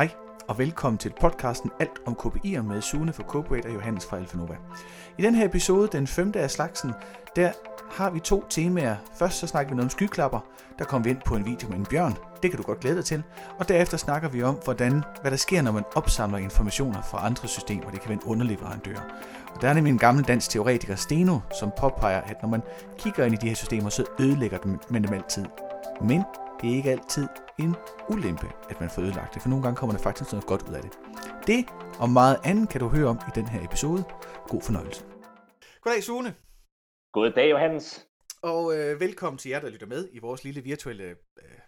Hej og velkommen til podcasten Alt om KPI'er med Sune fra Corporate og Johannes fra Alfanova. I den her episode, den femte af slagsen, der har vi to temaer. Først så snakker vi noget om skyklapper. Der kommer vi ind på en video med en bjørn. Det kan du godt glæde dig til. Og derefter snakker vi om, hvordan, hvad der sker, når man opsamler informationer fra andre systemer. Det kan være en underleverandør. Og der er nemlig en gammel dansk teoretiker, Steno, som påpeger, at når man kigger ind i de her systemer, så ødelægger man dem altid. Men det er ikke altid en ulempe, at man får ødelagt det, for nogle gange kommer der faktisk noget godt ud af det. Det og meget andet kan du høre om i den her episode. God fornøjelse. Goddag Sune. Goddag Johannes. Og øh, velkommen til jer, der lytter med i vores lille virtuelle øh,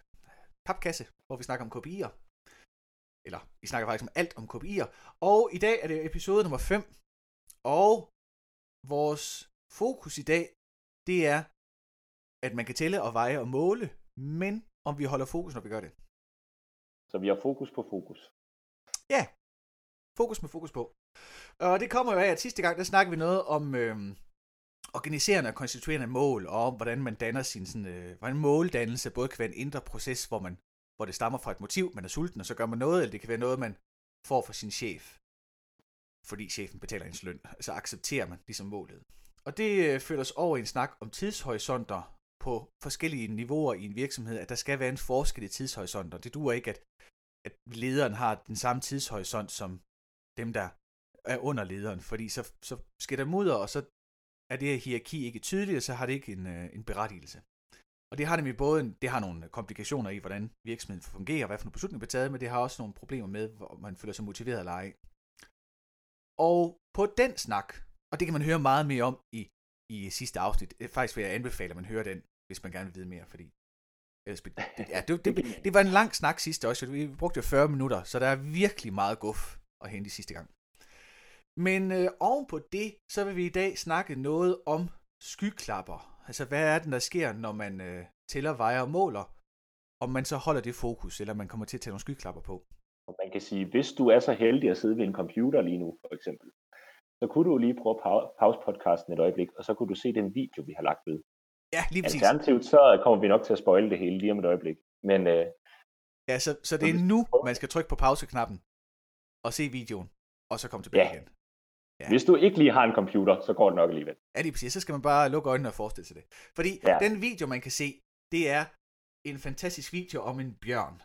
papkasse, hvor vi snakker om KPI'er. Eller vi snakker faktisk om alt om KPI'er. Og i dag er det episode nummer 5. Og vores fokus i dag, det er, at man kan tælle og veje og måle, men om vi holder fokus, når vi gør det. Så vi har fokus på fokus. Ja, fokus med fokus på. Og det kommer jo af, at sidste gang, der snakkede vi noget om øh, organiserende og konstituerende mål, og om hvordan man danner sin sådan, øh, hvordan måldannelse både kan være en indre proces, hvor, man, hvor det stammer fra et motiv, man er sulten, og så gør man noget, eller det kan være noget, man får fra sin chef, fordi chefen betaler ens løn. Så accepterer man ligesom målet. Og det øh, fører os over i en snak om tidshorisonter, på forskellige niveauer i en virksomhed, at der skal være en forskel i tidshorisonter. Det duer ikke, at, at lederen har den samme tidshorisont som dem, der er under lederen, fordi så, så skal der mudder, og så er det her hierarki ikke tydeligt, og så har det ikke en, øh, en berettigelse. Og det har nemlig både en, det har nogle komplikationer i, hvordan virksomheden fungerer, hvad for nogle beslutninger bliver taget, men det har også nogle problemer med, hvor man føler sig motiveret eller ej. Og på den snak, og det kan man høre meget mere om i, i sidste afsnit, øh, faktisk vil jeg anbefale, at man hører den, hvis man gerne vil vide mere, fordi det, ja, det, det, det var en lang snak sidste også, vi brugte jo 40 minutter, så der er virkelig meget guf at hente i sidste gang. Men øh, oven på det, så vil vi i dag snakke noget om skyklapper. Altså, hvad er det, der sker, når man øh, tæller, vejer og måler? Om man så holder det fokus, eller man kommer til at tage nogle skyklapper på. Og man kan sige, hvis du er så heldig at sidde ved en computer lige nu, for eksempel, så kunne du lige prøve at pause podcasten et øjeblik, og så kunne du se den video, vi har lagt ved. Ja, lige præcis. Alternativt, så kommer vi nok til at spoile det hele lige om et øjeblik. Men, øh, ja, så, så det er nu, man skal trykke på pauseknappen og se videoen, og så komme tilbage ja. igen. Ja. Hvis du ikke lige har en computer, så går det nok alligevel. Ja, lige præcis. Så skal man bare lukke øjnene og forestille sig det. Fordi ja. den video, man kan se, det er en fantastisk video om en bjørn.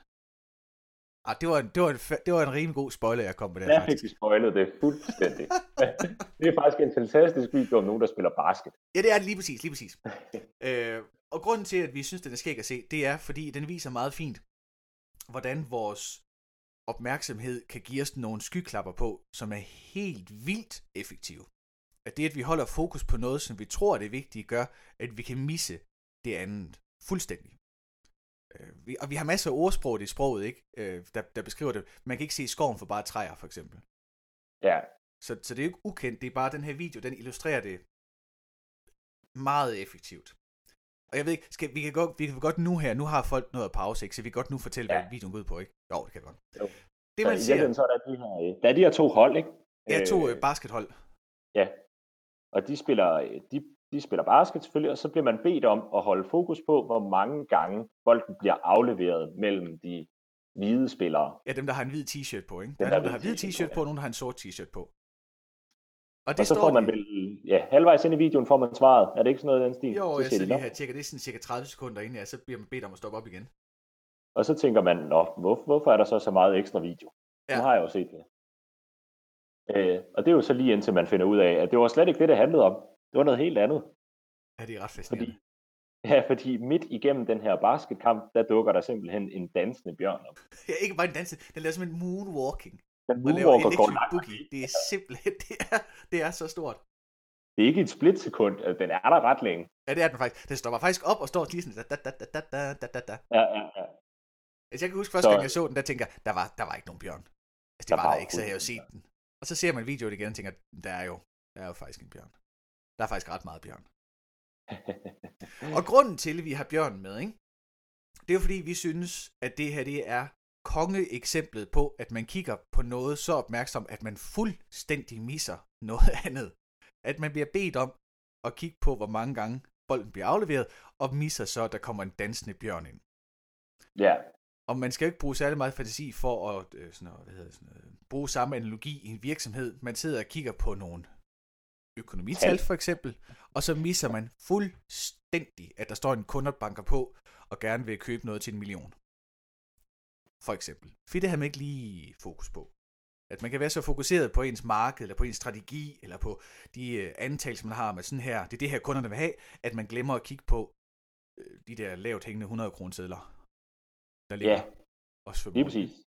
Ah, det, var en, det, var en, det var en rimelig god spoiler, jeg kom med der. Jeg fik vi spoilet det fuldstændig. det er faktisk en fantastisk video om nogen, der spiller basket. Ja, det er det lige præcis, lige præcis. øh, og grunden til, at vi synes, den er skæg at se, det er, fordi den viser meget fint, hvordan vores opmærksomhed kan give os nogle skyklapper på, som er helt vildt effektive. At det, at vi holder fokus på noget, som vi tror er det vigtige, gør, at vi kan misse det andet fuldstændig. Øh, vi, og vi har masser af ordsprog i sproget, ikke? Øh, der, der beskriver det. Man kan ikke se skoven for bare træer, for eksempel. Ja. Så, så det er jo ikke ukendt, det er bare den her video, den illustrerer det meget effektivt. Og jeg ved ikke, skal, vi, kan godt, vi kan godt nu her, nu har folk noget at pause, ikke? så vi kan godt nu fortælle, ja. hvad videoen går ud på, ikke? Jo, det kan godt. Jo. Det man så, ser... Så er der, de her, der er de her to hold, ikke? Ja, to øh, baskethold. Ja, og de spiller, de de spiller basket selvfølgelig, og så bliver man bedt om at holde fokus på, hvor mange gange bolden bliver afleveret mellem de hvide spillere. Ja, dem der har en hvid t-shirt på, ikke? Der er nogen, der har hvid t-shirt på, og nogen, der har en sort t-shirt på. Og, det og så får man vel, ja, halvvejs ind i videoen får man svaret. Er det ikke sådan noget i den stil? Jo, så jeg sidder lige her tjekker, det er sådan cirka 30 sekunder inden, ja, så bliver man bedt om at stoppe op igen. Og så tænker man, nå, hvor, hvorfor er der så så meget ekstra video? Ja. Nu har jeg jo set det. Øh, og det er jo så lige indtil man finder ud af, at det var slet ikke det, det handlede om. Det var noget helt andet. Ja, det er ret fascinerende. Fordi, ja, fordi midt igennem den her basketkamp, der dukker der simpelthen en dansende bjørn op. Ja, ikke bare en dansende, den laver simpelthen moonwalking. Den moonwalker går langt. Det er simpelthen, det er, det er så stort. Det er ikke et splitsekund, øh, den er der ret længe. Ja, det er den faktisk. Den stopper faktisk op og står lige sådan, da, da, da, da, da, da, da. Ja, ja, ja. Altså, jeg kan huske første gang, jeg så den, der tænker, der var, der var ikke nogen bjørn. Altså, det der var, var der ikke, så havde jeg jo set den. Og så ser man videoen igen og tænker, der er jo, der er jo faktisk en bjørn. Der er faktisk ret meget bjørn. og grunden til, at vi har bjørnen med, ikke? det er jo fordi, vi synes, at det her det er kongeeksemplet på, at man kigger på noget så opmærksom, at man fuldstændig misser noget andet. At man bliver bedt om at kigge på, hvor mange gange bolden bliver afleveret, og misser så, at der kommer en dansende bjørn ind. Ja, Og man skal jo ikke bruge særlig meget fantasi for at øh, sådan noget, hvad hedder sådan noget, bruge samme analogi i en virksomhed. Man sidder og kigger på nogle økonomital for eksempel, og så misser man fuldstændig, at der står en kunderbanker på, og gerne vil købe noget til en million. For eksempel. For det har man ikke lige fokus på. At man kan være så fokuseret på ens marked, eller på ens strategi, eller på de øh, antagelser, man har med sådan her, det er det her, kunderne vil have, at man glemmer at kigge på øh, de der lavt hængende 100 kroner sedler. Der ligger ja, også lige præcis.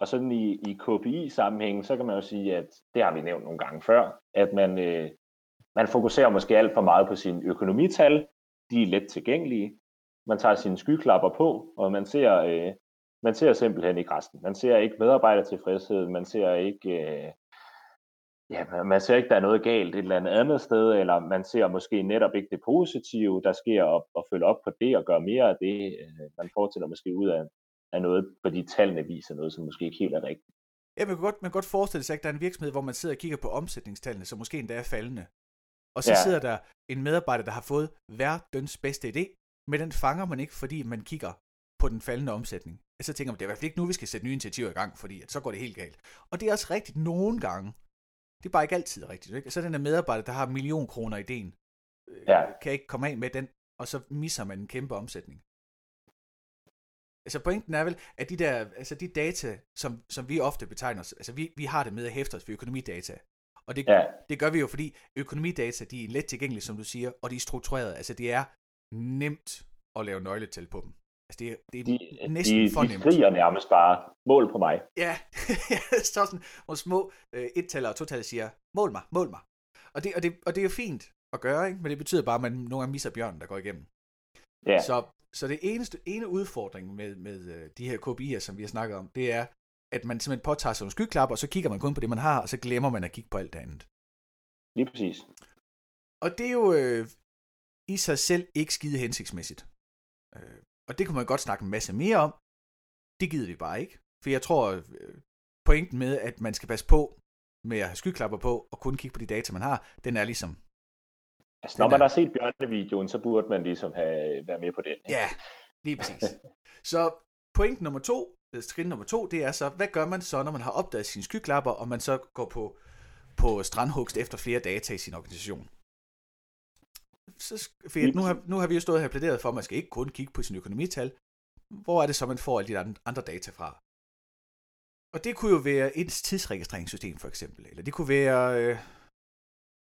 Og sådan i, i KPI-sammenhæng, så kan man jo sige, at det har vi nævnt nogle gange før, at man, øh, man fokuserer måske alt for meget på sine økonomital. De er let tilgængelige. Man tager sine skyklapper på, og man ser, øh, man ser simpelthen ikke resten. Man ser ikke medarbejdertilfredshed, man ser ikke, øh, ja, man ser ikke, der er noget galt et eller andet andet sted, eller man ser måske netop ikke det positive, der sker, og, og følge op på det og gøre mere af det. Øh, man fortsætter måske ud af, af noget, fordi tallene viser noget, som måske ikke helt er rigtigt. Ja, man kan godt, man kan godt forestille sig, at der er en virksomhed, hvor man sidder og kigger på omsætningstallene, som måske endda er faldende. Og så ja. sidder der en medarbejder, der har fået verdens bedste idé, men den fanger man ikke, fordi man kigger på den faldende omsætning. Så tænker man, det er i hvert fald ikke nu, vi skal sætte nye initiativer i gang, fordi at så går det helt galt. Og det er også rigtigt nogle gange. Det er bare ikke altid rigtigt. Ikke? Så den der medarbejder, der har million kroner ideen, øh, ja. kan ikke komme af med den, og så misser man en kæmpe omsætning. Altså pointen er vel, at de der, altså de data, som, som vi ofte betegner os, altså vi, vi har det med at hæfte os for økonomidata. Og det, ja. det gør vi jo, fordi økonomidata, de er let tilgængelige, som du siger, og de er struktureret. Altså det er nemt at lave nøgletal på dem. Altså det er, det er de, næsten de, for nemt. De skriger nærmest bare, mål på mig. Ja, står sådan, hvor små øh, et-taller og to siger, mål mig, mål mig. Og det, og, det, og det er jo fint at gøre, ikke? men det betyder bare, at man nogle gange misser bjørnen, der går igennem. Ja. Så, så det eneste, ene udfordring med, med uh, de her KPI'er, som vi har snakket om, det er, at man simpelthen påtager sig en skyklap, og så kigger man kun på det, man har, og så glemmer man at kigge på alt det andet. Lige præcis. Og det er jo øh, i sig selv ikke skide hensigtsmæssigt. Øh, og det kunne man godt snakke en masse mere om. Det gider vi bare ikke. For jeg tror, øh, pointen med, at man skal passe på med at have skyklapper på, og kun kigge på de data, man har, den er ligesom Altså, når man har set bjørnevideoen, så burde man ligesom have været med på den. Ja, lige præcis. så point nummer to, øh, skridt nummer to, det er så, hvad gør man så, når man har opdaget sine skyklapper, og man så går på, på strandhugst efter flere data i sin organisation? Så, for nu, har, nu har vi jo stået her plæderet for, at man skal ikke kun kigge på sin økonomital. Hvor er det så, man får alle de andre data fra? Og det kunne jo være et tidsregistreringssystem for eksempel, eller det kunne være øh,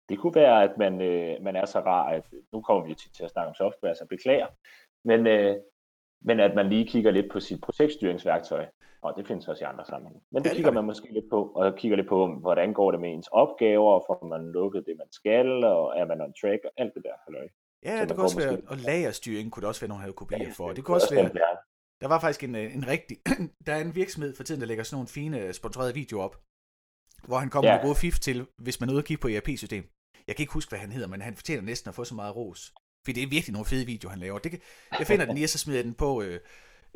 det kunne være, at man, øh, man er så rar, at nu kommer vi tit til at snakke om software, så beklager, men, øh, men at man lige kigger lidt på sit projektstyringsværktøj, og det findes også i andre sammenhænge. Men det kigger man måske lidt på, og kigger lidt på, hvordan går det med ens opgaver, får man lukket det, man skal, og er man on track, og alt det der. Halløj. Ja, det kunne også være, og lagerstyring kunne det også være nogle her kopier ja, for. Det, kunne også være, der var faktisk en, øh, en rigtig, der er en virksomhed for tiden, der lægger sådan nogle fine sponsorerede videoer op, hvor han kommer ja. med gode fif til, hvis man er ude og kigge på ERP-system. Jeg kan ikke huske, hvad han hedder, men han fortjener næsten at få så meget ros. For det er virkelig nogle fede videoer, han laver. Det kan, jeg finder den lige, og så smider jeg den på øh,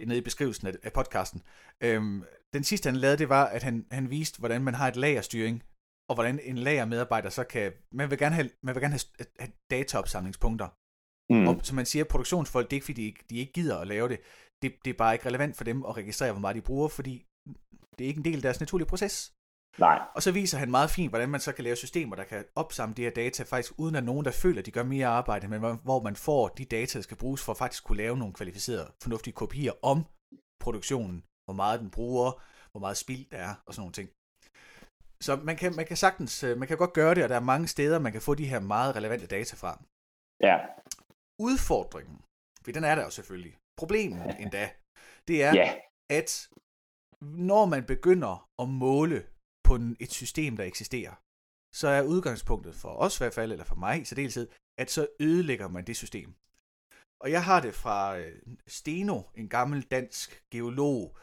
nede i beskrivelsen af, af podcasten. Øhm, den sidste, han lavede, det var, at han, han viste, hvordan man har et lagerstyring, og hvordan en lagermedarbejder så kan... Man vil gerne have, man vil gerne have, have dataopsamlingspunkter. Mm. Og som man siger, produktionsfolk, det er ikke, fordi de, de ikke gider at lave det. det. Det er bare ikke relevant for dem at registrere, hvor meget de bruger, fordi det er ikke en del af deres naturlige proces. Nej. Og så viser han meget fint, hvordan man så kan lave systemer, der kan opsamle de her data, faktisk uden at nogen, der føler, at de gør mere arbejde, men hvor man får de data, der skal bruges for at faktisk kunne lave nogle kvalificerede, fornuftige kopier om produktionen, hvor meget den bruger, hvor meget spild der er, og sådan nogle ting. Så man kan, man kan sagtens, øh, man kan godt gøre det, og der er mange steder, man kan få de her meget relevante data fra. Ja. Udfordringen, for den er der jo selvfølgelig, problemet endda, det er, ja. at når man begynder at måle på et system, der eksisterer, så er udgangspunktet for os i hvert fald, eller for mig i særdeleshed, at så ødelægger man det system. Og jeg har det fra øh, Steno, en gammel dansk geolog,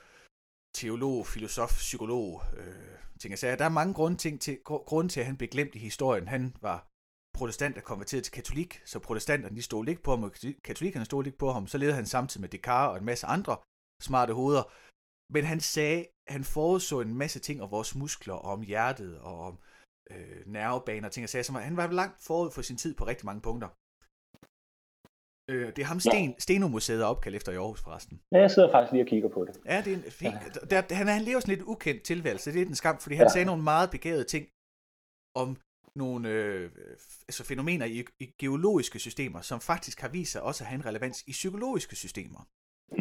teolog, filosof, psykolog, øh, ting jeg sagde. Der er mange grunde til, til, grunde til, at han blev glemt i historien. Han var protestant, og konverteret til katolik, så protestanterne de stod ikke på ham, og katolikkerne stod ikke på ham. Så levede han samtidig med Descartes og en masse andre smarte hoveder, men han sagde, han forudså en masse ting om vores muskler, og om hjertet, og om øh, nervebaner og ting og sager, som han var langt forud for sin tid på rigtig mange punkter. Øh, det er ham Sten, ja. Stenomuseet er opkaldt efter i Aarhus forresten. Ja, jeg sidder faktisk lige og kigger på det. Ja, det er en fin... Ja. Der, han, han lever sådan lidt ukendt tilværelse. Det er en skam, fordi han ja. sagde nogle meget begavede ting om nogle øh, altså fænomener i, i geologiske systemer, som faktisk har vist sig også at have en relevans i psykologiske systemer.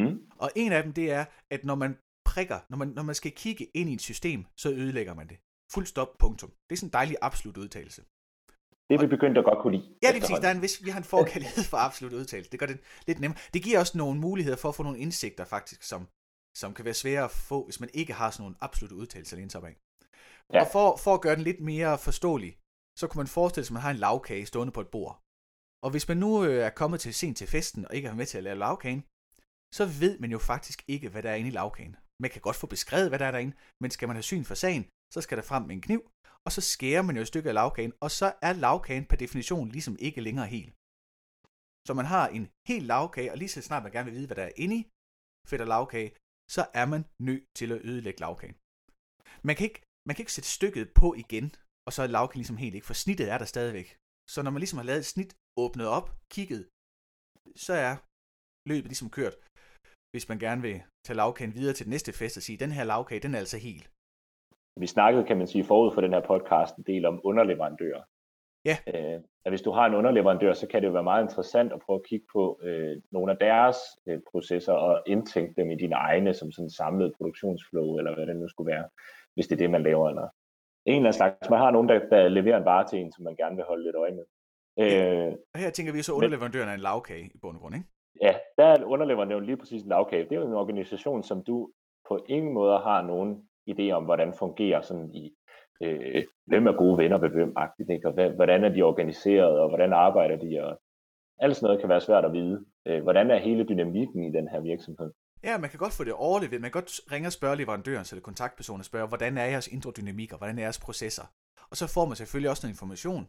Mm. Og en af dem, det er, at når man prikker, når man, når man skal kigge ind i et system, så ødelægger man det. Fuld stop, punktum. Det er sådan en dejlig absolut udtalelse. Det er vi begyndt at godt kunne lide. Ja, det præcis. Der er en vis, vi har en forkærlighed for absolut udtalelse. Det gør det lidt nemmere. Det giver også nogle muligheder for at få nogle indsigter, faktisk, som, som kan være svære at få, hvis man ikke har sådan nogle absolutte udtalelser lige af. Ja. Og for, for at gøre den lidt mere forståelig, så kunne man forestille sig, at man har en lavkage stående på et bord. Og hvis man nu øh, er kommet til sent til festen og ikke er med til at lave lavkagen, så ved man jo faktisk ikke, hvad der er inde i lavkagen. Man kan godt få beskrevet, hvad der er derinde, men skal man have syn for sagen, så skal der frem med en kniv, og så skærer man jo et stykke af lavkagen, og så er lavkagen per definition ligesom ikke længere hel. Så man har en hel lavkage, og lige så snart man gerne vil vide, hvad der er inde i fedt og lavkage, så er man nødt til at ødelægge lavkagen. Man kan ikke, man kan ikke sætte stykket på igen, og så er lavkagen ligesom helt ikke, for snittet er der stadigvæk. Så når man ligesom har lavet et snit, åbnet op, kigget, så er løbet ligesom kørt. Hvis man gerne vil tage lavkagen videre til den næste fest og sige, den her lavkage, den er altså helt. Vi snakkede, kan man sige, forud for den her podcast en del om underleverandører. Ja. Øh, at hvis du har en underleverandør, så kan det jo være meget interessant at prøve at kigge på øh, nogle af deres øh, processer og indtænke dem i dine egne som sådan samlet produktionsflow, eller hvad det nu skulle være, hvis det er det, man laver. Eller en eller anden slags. Man har nogen, der, der leverer en vare til en, som man gerne vil holde lidt øje med. Øh, og her tænker vi så underleverandøren af en lavkage i bund og grund, ikke? Ja, der er underleverandøren lige præcis en lavkage. Det er jo en organisation, som du på ingen måde har nogen idé om, hvordan fungerer sådan i, øh, hvem er gode venner ved hvem, ikke? og hvordan er de organiseret, og hvordan arbejder de, og alt sådan noget kan være svært at vide. Øh, hvordan er hele dynamikken i den her virksomhed? Ja, man kan godt få det overlevet. Man kan godt ringe og spørge leverandøren, så kontaktpersonen og spørge, hvordan er jeres indre dynamik, og hvordan er jeres processer? Og så får man selvfølgelig også noget information.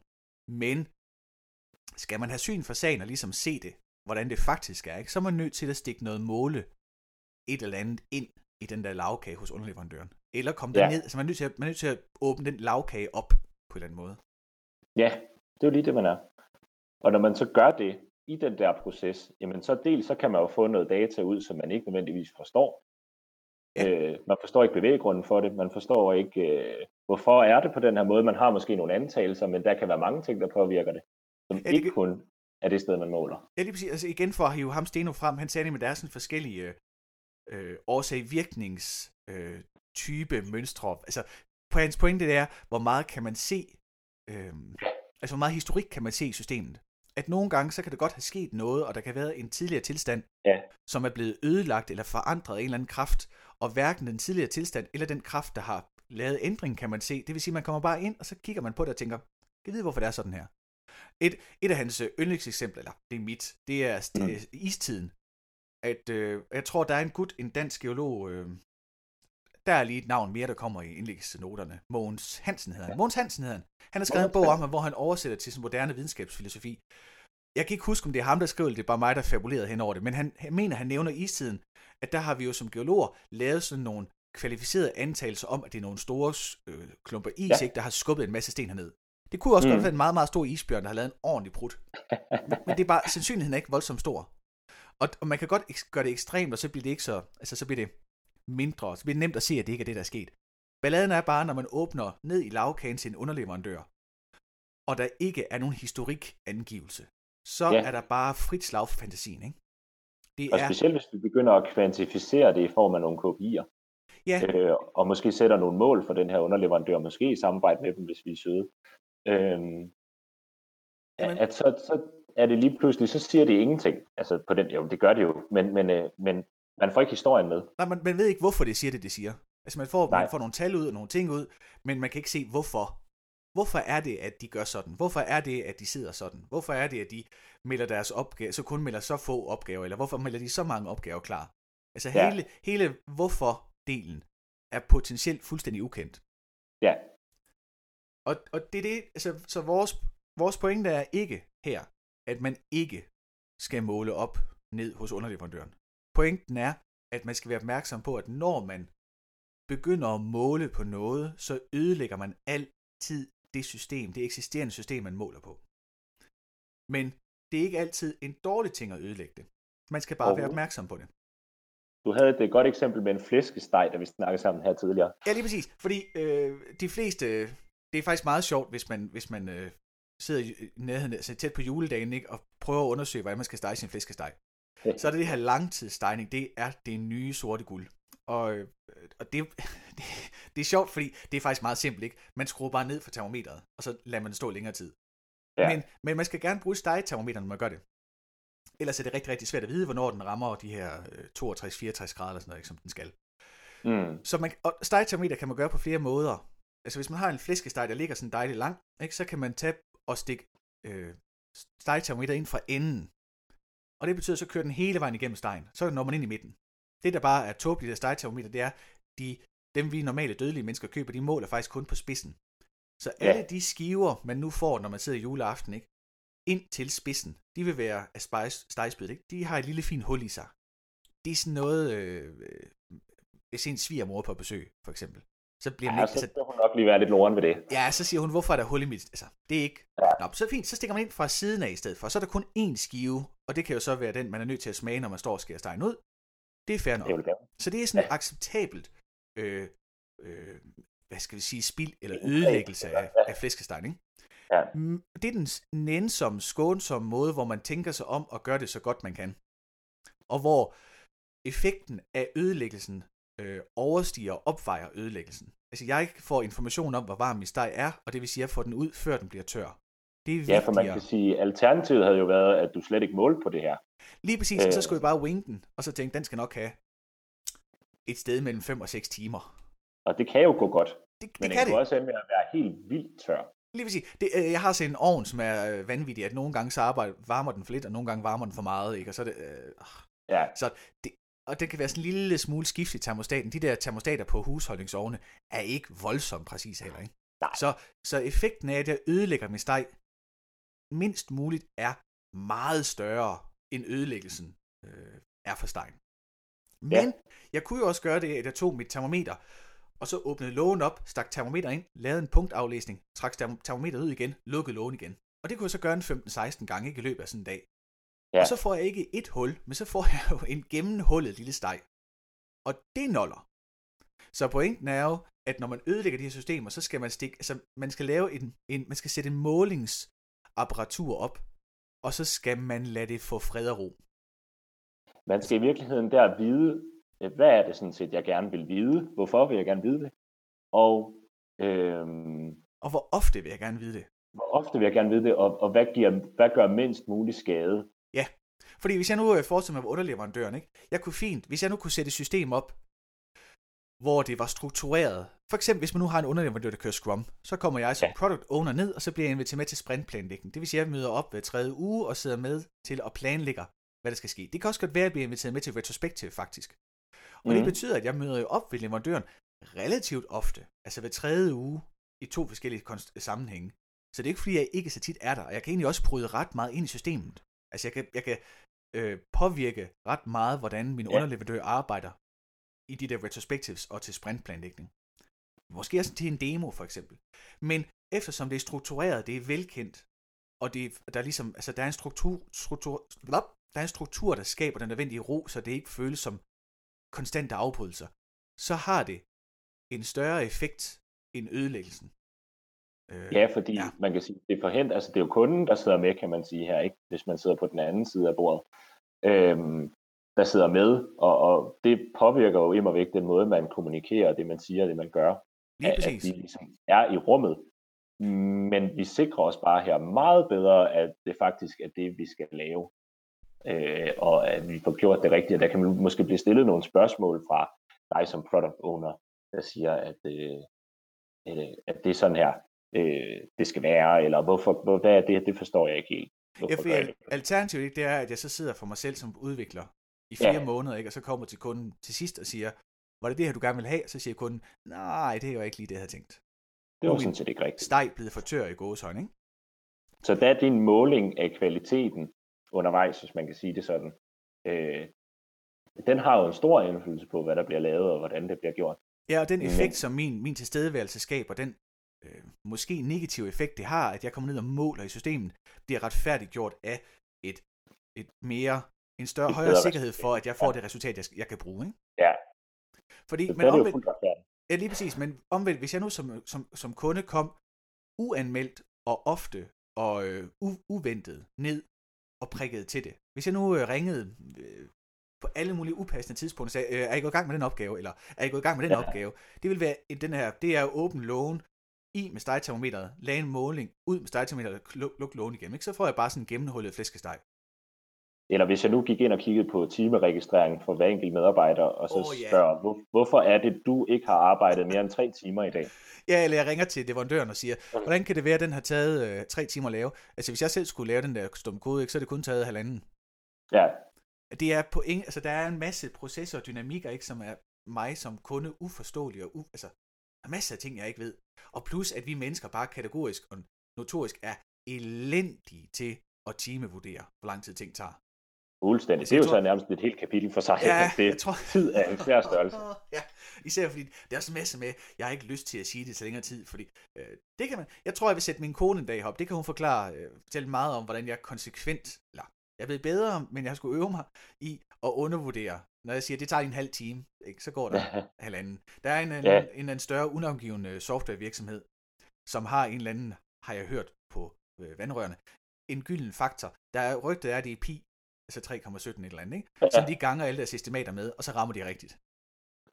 Men skal man have syn for sagen og ligesom se det, hvordan det faktisk er, ikke? så er man nødt til at stikke noget måle et eller andet ind i den der lavkage hos underleverandøren. Eller komme ja. ned, så man er, nødt til at, man er nødt til at åbne den lavkage op på en eller anden måde. Ja, det er jo lige det, man er. Og når man så gør det i den der proces, jamen så dels så kan man jo få noget data ud, som man ikke nødvendigvis forstår. Ja. Øh, man forstår ikke bevæggrunden for det, man forstår ikke, øh, hvorfor er det på den her måde. Man har måske nogle antagelser, men der kan være mange ting, der påvirker det, som ja, det ikke kun er det sted, man måler. Ja, lige præcis. Altså igen for at hive ham Steno frem, han sagde at der er sådan forskellige øh, årsag-virknings øh, type mønstre. Altså, på hans pointe det er, hvor meget kan man se, øh, altså hvor meget historik kan man se i systemet. At nogle gange, så kan det godt have sket noget, og der kan være en tidligere tilstand, ja. som er blevet ødelagt eller forandret af en eller anden kraft, og hverken den tidligere tilstand eller den kraft, der har lavet ændring, kan man se. Det vil sige, at man kommer bare ind, og så kigger man på det og tænker, jeg ved, hvorfor det er sådan her. Et, et af hans yndlingseksempler, eller det er mit, det er mm. istiden. At, øh, jeg tror, der er en gut, en dansk geolog, øh, der er lige et navn mere, der kommer i indlægsnoterne. Mogens Hansen hedder han. Ja. Mogens Hansen hedder han. Han har skrevet en bog om ham, hvor han oversætter til sin moderne videnskabsfilosofi. Jeg kan ikke huske, om det er ham, der skriver det, det er bare mig, der fabulerede hen over det, men han, han mener, han nævner istiden, at der har vi jo som geologer lavet sådan nogle kvalificerede antagelser om, at det er nogle store øh, klumper is, ja. ikke, der har skubbet en masse sten herned. Det kunne også mm. godt være en meget, meget stor isbjørn, der har lavet en ordentlig prut. Men det er bare, sandsynligheden er ikke voldsomt stor. Og, og man kan godt gøre det ekstremt, og så bliver det ikke så, altså så bliver det mindre, så bliver det nemt at se, at det ikke er det, der er sket. Balladen er bare, når man åbner ned i lavkagen til en underleverandør, og der ikke er nogen historik angivelse, så ja. er der bare frit slag for fantasien, ikke? Det og er... specielt hvis vi begynder at kvantificere det i form af nogle KPI'er. Ja. Øh, og måske sætter nogle mål for den her underleverandør, måske i samarbejde med dem, hvis vi er søde. Øhm, Jamen. at så, så er det lige pludselig, så siger det ingenting. Altså på den, jo, det gør det jo, men, men, øh, men man får ikke historien med. Nej, man, man ved ikke, hvorfor det siger det, det siger. Altså man får, man får nogle tal ud og nogle ting ud, men man kan ikke se, hvorfor. Hvorfor er det, at de gør sådan? Hvorfor er det, at de sidder sådan? Hvorfor er det, at de melder deres opgave, så kun melder så få opgaver, eller hvorfor melder de så mange opgaver klar? Altså ja. hele, hele hvorfor-delen er potentielt fuldstændig ukendt. Ja. Og, og det er det, altså, så vores, vores pointe er ikke her, at man ikke skal måle op ned hos underleverandøren. Pointen er, at man skal være opmærksom på, at når man begynder at måle på noget, så ødelægger man altid det system, det eksisterende system, man måler på. Men det er ikke altid en dårlig ting at ødelægge det. Man skal bare være opmærksom på det. Du havde et godt eksempel med en flæskesteg, da vi snakkede sammen her tidligere. Ja, lige præcis. Fordi øh, de fleste, det er faktisk meget sjovt, hvis man, hvis man øh, sidder i nærheden, altså tæt på juledagen, ikke, og prøver at undersøge, hvordan man skal stege sin flæskesteg. Så er det det her langtidsstegning, det er det nye sorte guld. Og, øh, og det, det, det er sjovt, fordi det er faktisk meget simpelt, ikke? Man skruer bare ned for termometeret, og så lader man det stå længere tid. Ja. Men, men man skal gerne bruge stegetermometeret, når man gør det. Ellers er det rigtig, rigtig svært at vide, hvornår den rammer de her 62-64 grader, eller sådan noget, ikke, som den skal. Mm. Så man, og stegetermometer kan man gøre på flere måder. Altså hvis man har en flæskesteg, der ligger sådan dejligt lang, ikke, så kan man tage og stikke øh, stegetermometer ind fra enden. Og det betyder, at så kører den hele vejen igennem stegen. Så når man ind i midten. Det, der bare er tåbeligt af stegetermometer, det er, de, dem vi normale dødelige mennesker køber, de måler faktisk kun på spidsen. Så alle ja. de skiver, man nu får, når man sidder juleaften, ikke, ind til spidsen, de vil være af stegsbødet, ikke? De har et lille fint hul i sig. Det er sådan noget, øh, hvis en svigermor på besøg, for eksempel. Så bliver ja, ikke, så skal hun nok lige være lidt loren ved det. Ja, så siger hun, hvorfor er der hul i mit... Altså, det er ikke... Ja. Nå, så fint, så stikker man ind fra siden af i stedet for. Så er der kun én skive, og det kan jo så være den, man er nødt til at smage, når man står og skærer stegen ud. Det er fair nok. Det så det er sådan ja. acceptabelt, øh, øh, hvad skal vi sige, spild eller ødelæggelse af, af flæskestegen, ikke? Ja. Det er den nænsomme, skånsomme måde, hvor man tænker sig om og gør det så godt man kan. Og hvor effekten af ødelæggelsen øh, overstiger og opvejer ødelæggelsen. Altså jeg får information om, hvor varm min steg er, og det vil sige, at jeg får den ud, før den bliver tør. Det er vigtigere. Ja, for man kan sige, alternativet havde jo været, at du slet ikke målte på det her. Lige præcis, øh. så skulle jeg bare wing den, og så tænke, den skal nok have et sted mellem 5 og 6 timer. Og det kan jo gå godt. Det, det men kan det kan også ende med at være helt vildt tør. Lige præcis. Det, øh, jeg har set en ovn, som er øh, vanvittig, at nogle gange så arbejder, varmer den for lidt, og nogle gange varmer den for meget, ikke? Og så er det, øh, ja. Så det, og det kan være sådan en lille smule skift i termostaten. De der termostater på husholdningsovne er ikke voldsomt præcis heller, ikke? Nej. Så, så effekten af, at jeg ødelægger min steg mindst muligt, er meget større end ødelæggelsen øh, er for stegen. Men ja. jeg kunne jo også gøre det, at jeg tog mit termometer, og så åbnede lågen op, stak termometer ind, lavede en punktaflæsning, trak termometeret ud igen, lukkede lågen igen. Og det kunne jeg så gøre en 15-16 gange ikke, i løbet af sådan en dag. Ja. Og så får jeg ikke et hul, men så får jeg jo en gennemhullet lille steg. Og det noller. Så pointen er jo, at når man ødelægger de her systemer, så skal man stikke, altså man skal lave en, en man skal sætte en målingsapparatur op, og så skal man lade det få fred og ro. Man skal i virkeligheden der vide, hvad er det sådan set, jeg gerne vil vide? Hvorfor vil jeg gerne vide det? Og, øhm, og hvor ofte vil jeg gerne vide det? Hvor ofte vil jeg gerne vide det, og, og hvad, giver, hvad gør mindst mulig skade? Ja, fordi hvis jeg nu øh, forestiller mig underleverandøren, ikke? jeg kunne fint, hvis jeg nu kunne sætte et system op, hvor det var struktureret. For eksempel, hvis man nu har en underleverandør, der kører Scrum, så kommer jeg som ja. product owner ned, og så bliver jeg inviteret med til sprintplanlægning. Det vil sige, at jeg møder op hver tredje uge og sidder med til at planlægge, hvad der skal ske. Det kan også godt være, at jeg bliver inviteret med til retrospektiv, faktisk. Og mm. det mhm. betyder, at jeg møder jo op ved leverandøren relativt ofte, altså hver tredje uge, i to forskellige sammenhænge. Så det er ikke fordi, jeg ikke så tit er der, og jeg kan egentlig også bryde ret meget ind i systemet. Altså jeg kan, jeg kan øh, påvirke ret meget, hvordan min ja. underleverandør arbejder i de der retrospectives og til sprintplanlægning. Måske også til en demo for eksempel. Men eftersom det er struktureret, det er velkendt, og det, der, er ligesom, altså, der, er en struktur, struktur, der er en struktur, der skaber den nødvendige ro, så det ikke føles som konstante afbrydelser, så har det en større effekt end ødelæggelsen. Øh, ja, fordi ja. man kan sige, det er forhent, altså det er jo kunden, der sidder med, kan man sige her, ikke? hvis man sidder på den anden side af bordet, øhm, der sidder med, og, og det påvirker jo immer væk den måde, man kommunikerer, det man siger, det man gør, Lige at, at vi ligesom er i rummet. Men vi sikrer os bare her meget bedre, at det faktisk er det, vi skal lave, øh, og at vi får gjort det rigtigt. Der kan måske blive stillet nogle spørgsmål fra dig som product owner, der siger, at, øh, øh, at det er sådan her, øh, det skal være, eller hvorfor, hvor, hvad er det, det forstår jeg ikke helt. Ja, for alternativet det er, at jeg så sidder for mig selv som udvikler i fire ja. måneder, ikke? og så kommer til kunden til sidst og siger, var det det her, du gerne vil have? Så siger kunden, nej, det er jo ikke lige det, jeg havde tænkt. Det var sådan set ikke rigtigt. Steg blevet for tør i gåsøjne, ikke? Så der er din måling af kvaliteten undervejs, hvis man kan sige det sådan, øh, den har jo en stor indflydelse på, hvad der bliver lavet og hvordan det bliver gjort. Ja, og den effekt, Men... som min, min tilstedeværelse skaber, den øh, måske negative effekt, det har, at jeg kommer ned og måler i systemet, bliver retfærdiggjort af et, et mere, en større, et højere sikkerhed for, at jeg får ja. det resultat, jeg, jeg kan bruge. Ikke? Ja. Fordi, det men omvendt. Ja, lige præcis. Men omvendt, hvis jeg nu som, som, som kunde kom uanmeldt og ofte og øh, u- uventet ned og prikkede til det. Hvis jeg nu øh, ringede øh, på alle mulige upassende tidspunkter sagde, øh, er I gået i gang med den opgave, eller er I gået i gang med den ja. opgave? Det vil være den her, det er åben lågen, i med stegtermometeret, lage en måling, ud med stegtermometeret, luk, luk lågen igen. Ikke? Så får jeg bare sådan en gennemhullet flæskesteg. Eller hvis jeg nu gik ind og kiggede på timeregistrering for hver enkelt medarbejder, og så Åh, ja. spørger, hvor, hvorfor er det, du ikke har arbejdet mere end tre timer i dag? Ja, eller jeg ringer til leverandøren og siger, hvordan kan det være, at den har taget øh, tre timer at lave? Altså, hvis jeg selv skulle lave den der stum kode, ikke, så er det kun taget halvanden. Ja, Det er på ingen, altså, der er en masse processer og dynamikker, ikke, som er mig som kunde uforståelige. Og u, altså, der er masser af ting, jeg ikke ved. Og plus, at vi mennesker bare kategorisk og notorisk er elendige til at timevurdere, hvor lang tid ting tager. fuldstændig. Altså, Det er jo så nærmest et helt kapitel for sig. Ja, det, jeg tror- Tid er en svær størrelse. ja, især fordi, det er også en masse med, jeg har ikke lyst til at sige det til længere tid, fordi øh, det kan man, jeg tror, jeg vil sætte min kone en dag op, det kan hun forklare, øh, fortælle meget om, hvordan jeg konsekvent, eller jeg ved bedre, men jeg skulle øve mig i at undervurdere, når jeg siger, det tager en halv time, ikke, så går der halvanden. Der er en, en, Ja. en, en, større unavngivende softwarevirksomhed, som har en eller anden, har jeg hørt på øh, vandrørene, en gylden faktor. Der er rygtet er, at det er pi, altså 3,17 et eller andet, ikke? som de ganger alle deres estimater med, og så rammer de rigtigt.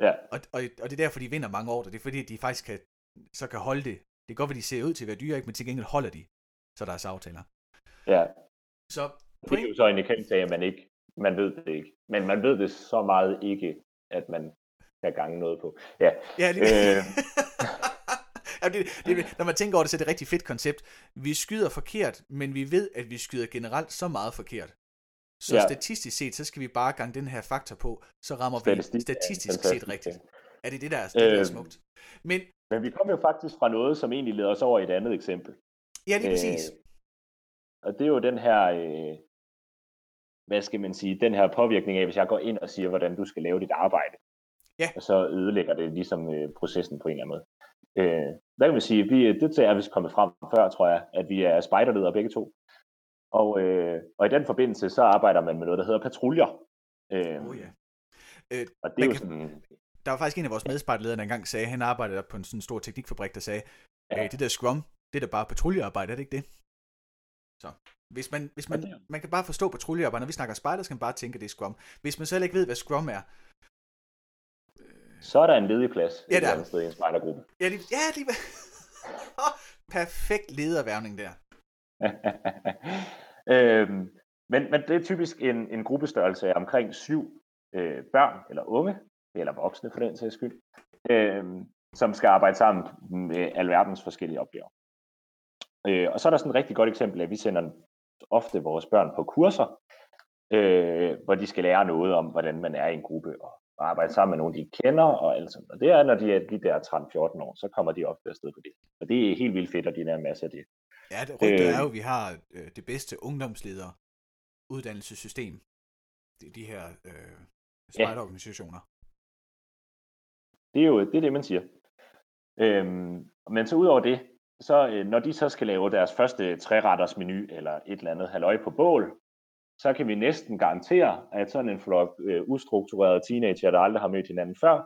Ja. Og, og, og det er derfor, de vinder mange år. Det er fordi, de faktisk kan, så kan holde det. Det kan godt være, de ser ud til at være dyre, ikke? men til gengæld holder de, så deres aftaler. ja. Så Det er jo så en erkendelse af, at man ikke, man ved det ikke. Men man ved det så meget ikke, at man kan gange noget på. Ja, Ja, lige Øh. ja, det, det, når man tænker over det, så er det et rigtig fedt koncept. Vi skyder forkert, men vi ved, at vi skyder generelt så meget forkert. Så ja. Ja. statistisk set, så skal vi bare gange den her faktor på, så rammer Statistik vi statistisk set fantastisk rigtigt. Er det det, der er, det, der er Øhm. smukt? Men men vi kom jo faktisk fra noget, som egentlig leder os over i et andet eksempel. ja, lige præcis. Øh, og det er jo den her, øh, hvad skal man sige, den her påvirkning af, hvis jeg går ind og siger, hvordan du skal lave dit arbejde. Ja. Og så ødelægger det ligesom øh, processen på en eller anden måde. Øh, der kan vi sige, vi, det er vist kommet frem før, tror jeg, at vi er spejderledere begge to. Og, øh, og i den forbindelse, så arbejder man med noget, der hedder patruljer. Øh, Oh, ja. øh, Og det er man jo kan- sådan, der var faktisk en af vores medspejderledere, der engang sagde, han arbejdede på en sådan stor teknikfabrik, der sagde, Ja. ja. det der Scrum, det er da bare patruljearbejde, er det ikke det? Så hvis man, hvis man, Ja, man kan bare forstå patruljearbejde, når vi snakker spejder, skal man bare tænke, at det er Scrum. Hvis man heller ikke ved, hvad Scrum er, så er der en ledig plads Ja, et andet sted i en spejdergruppe. ja, lige, ja, lige, perfekt lederværvning der. øhm, men, men det er typisk en, en gruppestørrelse af omkring syv øh, børn eller unge, eller voksne for den sags skyld, øh, som skal arbejde sammen med alverdens forskellige opgaver. Øh, og så er der sådan et rigtig godt eksempel af, at vi sender ofte vores børn på kurser, øh, hvor de skal lære noget om, hvordan man er i en gruppe, og arbejde sammen med nogen, de kender, og alt sådan. Og det er, når de er de der 13-14 år, så kommer de ofte afsted på det. Og det er helt vildt fedt, at de lærer en masse af det. Ja, det rygtet Øh. er jo, at vi har øh, det bedste ungdomsleder uddannelsessystem. Det er de her øh, spejderorganisationer. Det er jo det, er det man siger. Øhm, men så ud over det, så øh, når de så skal lave deres første træretters menu eller et eller andet halvøje på bål, så kan vi næsten garantere, at sådan en flok øh, ustrukturerede teenager, der aldrig har mødt hinanden før,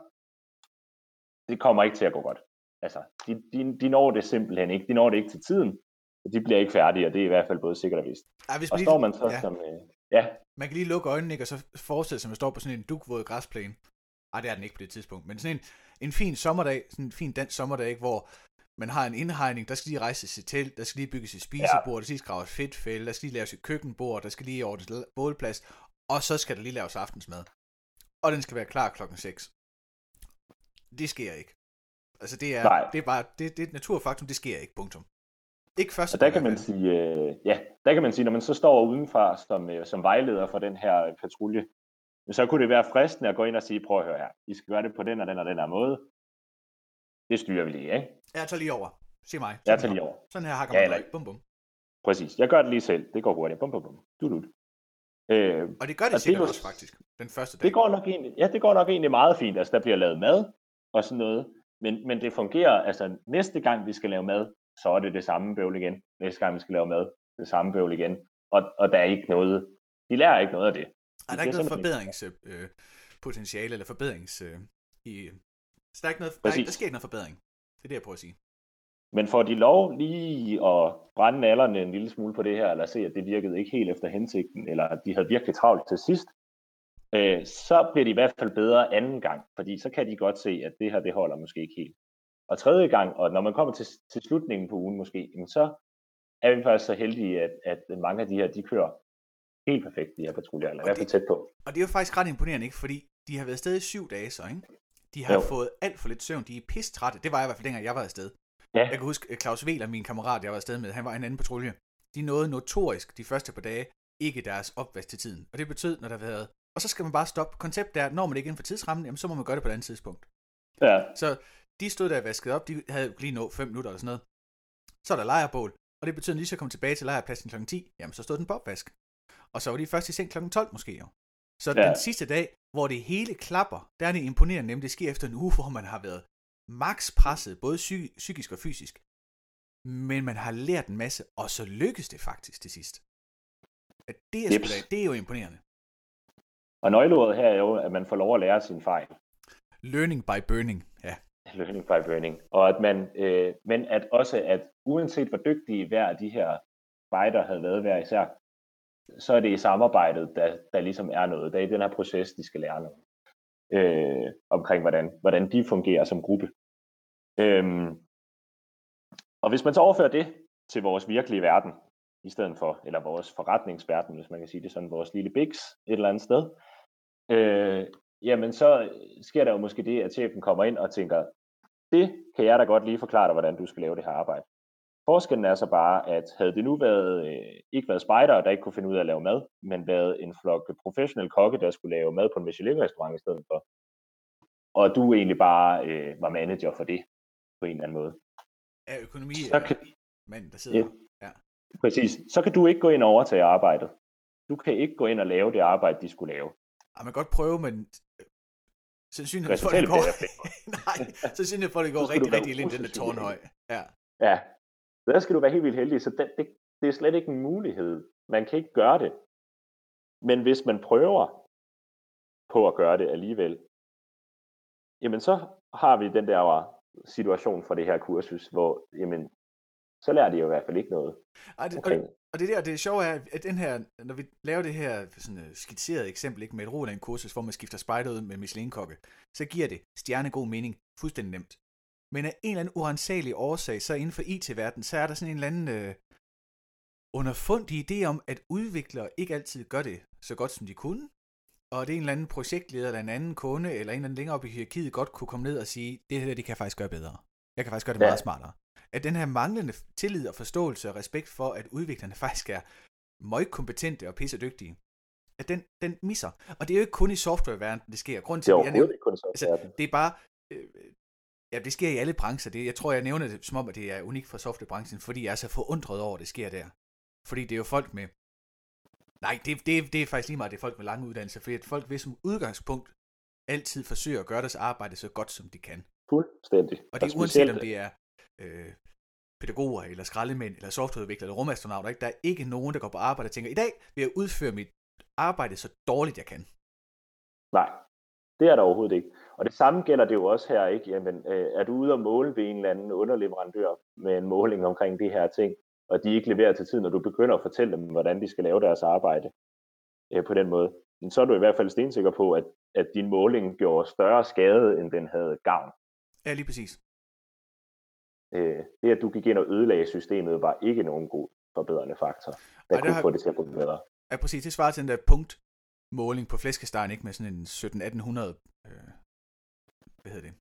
det kommer ikke til at gå godt. Altså, de, de, de når det simpelthen ikke. De når det ikke til tiden. og De bliver ikke færdige, og det er i hvert fald både sikkert og vist. Ej, hvis Og man, står man så ja, som... Øh, ja, man kan lige lukke øjnene, ikke, og så forestille sig, at man står på sådan en dugvåd græsplæne. Ej, det er den ikke på det tidspunkt. Men sådan en, en fin sommerdag, sådan en fin dansk sommerdag, ikke, hvor man har en indhegning, der skal lige rejses et telt, der skal lige bygges et spisebord, ja. der skal lige skraves fedtfælde, der skal lige laves et køkkenbord, der skal lige ordnes bålplads, og så skal der lige laves aftensmad. Og den skal være klar klokken 6. Det sker ikke. Altså det er, Nej. det er bare, det, det er et naturfaktum, det sker ikke, punktum. Ikke først. Og der kan man sige, øh, ja, der kan man sige, når man så står udenfor som, øh, som vejleder for den her patrulje, så kunne det være fristende at gå ind og sige, prøv at høre her, I skal gøre det på den og den og den her måde. Det styrer vi lige, ikke? Jeg tager lige over. Sig mig. Jeg tager lige over. Sådan her hakker Ja, man eller- løg. Bum, bum. Præcis. Jeg gør det lige selv. Det går hurtigt. Bum, bum, bum. Du, du. Øh, Og det gør det Og det er sikkert jo- også, faktisk. Den første dag. det går nok egentlig, ja, det går nok egentlig meget fint. Altså, der bliver lavet mad og sådan noget. Men, men det fungerer, altså næste gang vi skal lave mad, så er det det samme bøvl igen. Næste gang vi skal lave mad, det samme bøvl igen. og, og der er ikke noget, de lærer ikke noget af det. Ej, der er ikke noget forbedringspotentiale øh, eller forbedrings... Øh, i, så der er ikke noget, der, er, der sker ikke noget forbedring. Det er det, jeg prøver at sige. Men får de lov lige at brænde nallerne en lille smule på det her, eller se, at det virkede ikke helt efter hensigten, eller at de havde virkelig travlt til sidst, øh, så bliver de i hvert fald bedre anden gang, fordi så kan de godt se, at det her, det holder måske ikke helt. Og tredje gang, og når man kommer til, til slutningen på ugen måske, så er vi faktisk så heldige, at, at mange af de her, de kører helt perfekt, de her patruljer, eller i hvert fald tæt på. Og det er jo faktisk ret imponerende, ikke? Fordi de har været afsted i syv dage så, ikke? De har jo. fået alt for lidt søvn, de er pistrætte. Det var jeg i hvert fald dengang, jeg var afsted. Ja. Jeg kan huske, Claus Wieler, min kammerat, jeg var afsted med, han var en anden patrulje. De nåede notorisk de første par dage ikke deres opvask til tiden. Og det betød, når der har været... Og så skal man bare stoppe. Konceptet er, når man ikke inden for tidsrammen, jamen, så må man gøre det på et andet tidspunkt. Ja. Så de stod der og vaskede op, de havde lige nået 5 minutter eller sådan noget. Så er der lejrbål, og det betød, at lige så kom tilbage til lejrpladsen kl. 10, jamen så stod den på opvask. Og så var de først i seng kl. 12 måske jo. Så ja. den sidste dag, hvor det hele klapper, der er det imponerende, nemlig det sker efter en uge, hvor man har været max presset, både psy- psykisk og fysisk. Men man har lært en masse, og så lykkes det faktisk til sidst. At det, er da, det er jo imponerende. Og nøgleordet her er jo, at man får lov at lære sin fejl. Learning by burning, ja. Learning by burning. Og at man, øh, men at også, at uanset hvor dygtige hver af de her fighter havde været hver især, så er det i samarbejdet, der, der ligesom er noget. Der er i den her proces, de skal lære noget. Øh, omkring, hvordan, hvordan de fungerer som gruppe. Øhm, og hvis man så overfører det til vores virkelige verden, i stedet for, eller vores forretningsverden, hvis man kan sige det sådan, vores lille biks et eller andet sted, øh, jamen så sker der jo måske det, at chefen kommer ind og tænker, det kan jeg da godt lige forklare dig, hvordan du skal lave det her arbejde. Forskellen er så bare, at havde det nu været, øh, ikke været spejder, der ikke kunne finde ud af at lave mad, men været en flok professionelle kokke, der skulle lave mad på en Michelin-restaurant i stedet for, og du egentlig bare øh, var manager for det på en eller anden måde. Ja, økonomi så kan, mand, der sidder ja, ja. Præcis. Så kan du ikke gå ind og overtage arbejdet. Du kan ikke gå ind og lave det arbejde, de skulle lave. Ja, man kan godt prøve, men øh, sandsynligheden for, det går... Nej, sandsynligheden for, det går rigtig, rigtig lidt den der tårnhøj. Ja. ja, der skal du være helt vildt heldig, så det, det, det er slet ikke en mulighed. Man kan ikke gøre det. Men hvis man prøver på at gøre det alligevel, jamen så har vi den der situation for det her kursus, hvor jamen, så lærer de jo i hvert fald ikke noget. Ej, det, og, og det der, det sjove er, at den her, når vi laver det her sådan uh, skitserede eksempel ikke, med et Roland kursus, hvor man skifter spejder ud med Michelin-kokke, så giver det stjerne god mening, fuldstændig nemt. Men af en eller anden uansagelig årsag, så inden for IT-verdenen, så er der sådan en eller anden øh, underfundig idé om, at udviklere ikke altid gør det så godt, som de kunne. Og det er en eller anden projektleder, eller en anden kunde, eller en eller anden længere op i hierarkiet, godt kunne komme ned og sige, det her, det kan jeg faktisk gøre bedre. Jeg kan faktisk gøre det ja. meget smartere. At den her manglende tillid og forståelse og respekt for, at udviklerne faktisk er meget kompetente og pissedygtige, at den, den misser. Og det er jo ikke kun i softwareverdenen, det sker. Grund til, det er overhovedet ikke kun i altså, det er bare, øh, Ja, det sker i alle brancher. Det, jeg tror, jeg nævner det som om, at det er unikt for softwarebranchen, fordi jeg er så forundret over, at det sker der. Fordi det er jo folk med... Nej, det, det, det er faktisk lige meget, det er folk med lange uddannelser, fordi at folk vil som udgangspunkt altid forsøge at gøre deres arbejde så godt, som de kan. Fuldstændig. Og det er uanset om det er øh, pædagoger, eller skraldemænd, eller softwareudviklere, eller rumastronauter. Ikke? Der er ikke nogen, der går på arbejde og tænker, i dag vil jeg udføre mit arbejde så dårligt, jeg kan. Nej, det er der overhovedet ikke. Og det samme gælder det jo også her, ikke? Jamen, øh, er du ude og måle ved en eller anden underleverandør med en måling omkring de her ting, og de ikke leverer til tiden, når du begynder at fortælle dem, hvordan de skal lave deres arbejde øh, på den måde, så er du i hvert fald stensikker på, at, at din måling gjorde større skade, end den havde gavn. Ja, lige præcis. Øh, det, at du gik ind og ødelagde systemet, var ikke nogen god forbedrende faktor, der Ej, kunne har... få det til at gå bedre. Ja, præcis. Det svarer til den der punkt måling på flæskestegen, ikke med sådan en 17-1800 øh, hvad hedder det?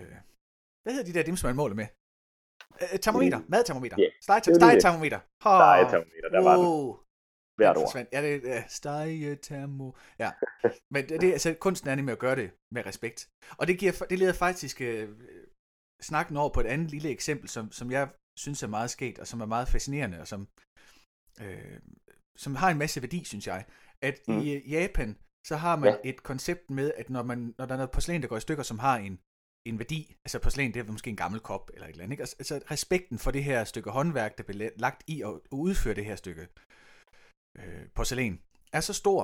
Øh, hvad hedder de der dem, som man måler med? Øh, øh termometer, mm. madtermometer, yeah. stegetermometer. Oh, stegetermometer, der var den. Hvert ord. Ja, det er stegetermo. Ja, men det, det, altså, kunsten er nemlig at gøre det med respekt. Og det, giver, det leder faktisk øh, snakken over på et andet lille eksempel, som, som jeg synes er meget sket, og som er meget fascinerende, og som, øh, som har en masse værdi, synes jeg. At mm. i Japan, så har man ja. et koncept med, at når, man, når der er noget porcelæn, der går i stykker, som har en en værdi. Altså porcelæn, det er måske en gammel kop eller et eller andet. Ikke? Altså, altså respekten for det her stykke håndværk, der bliver lagt i at udføre det her stykke øh, porcelæn, er så stor,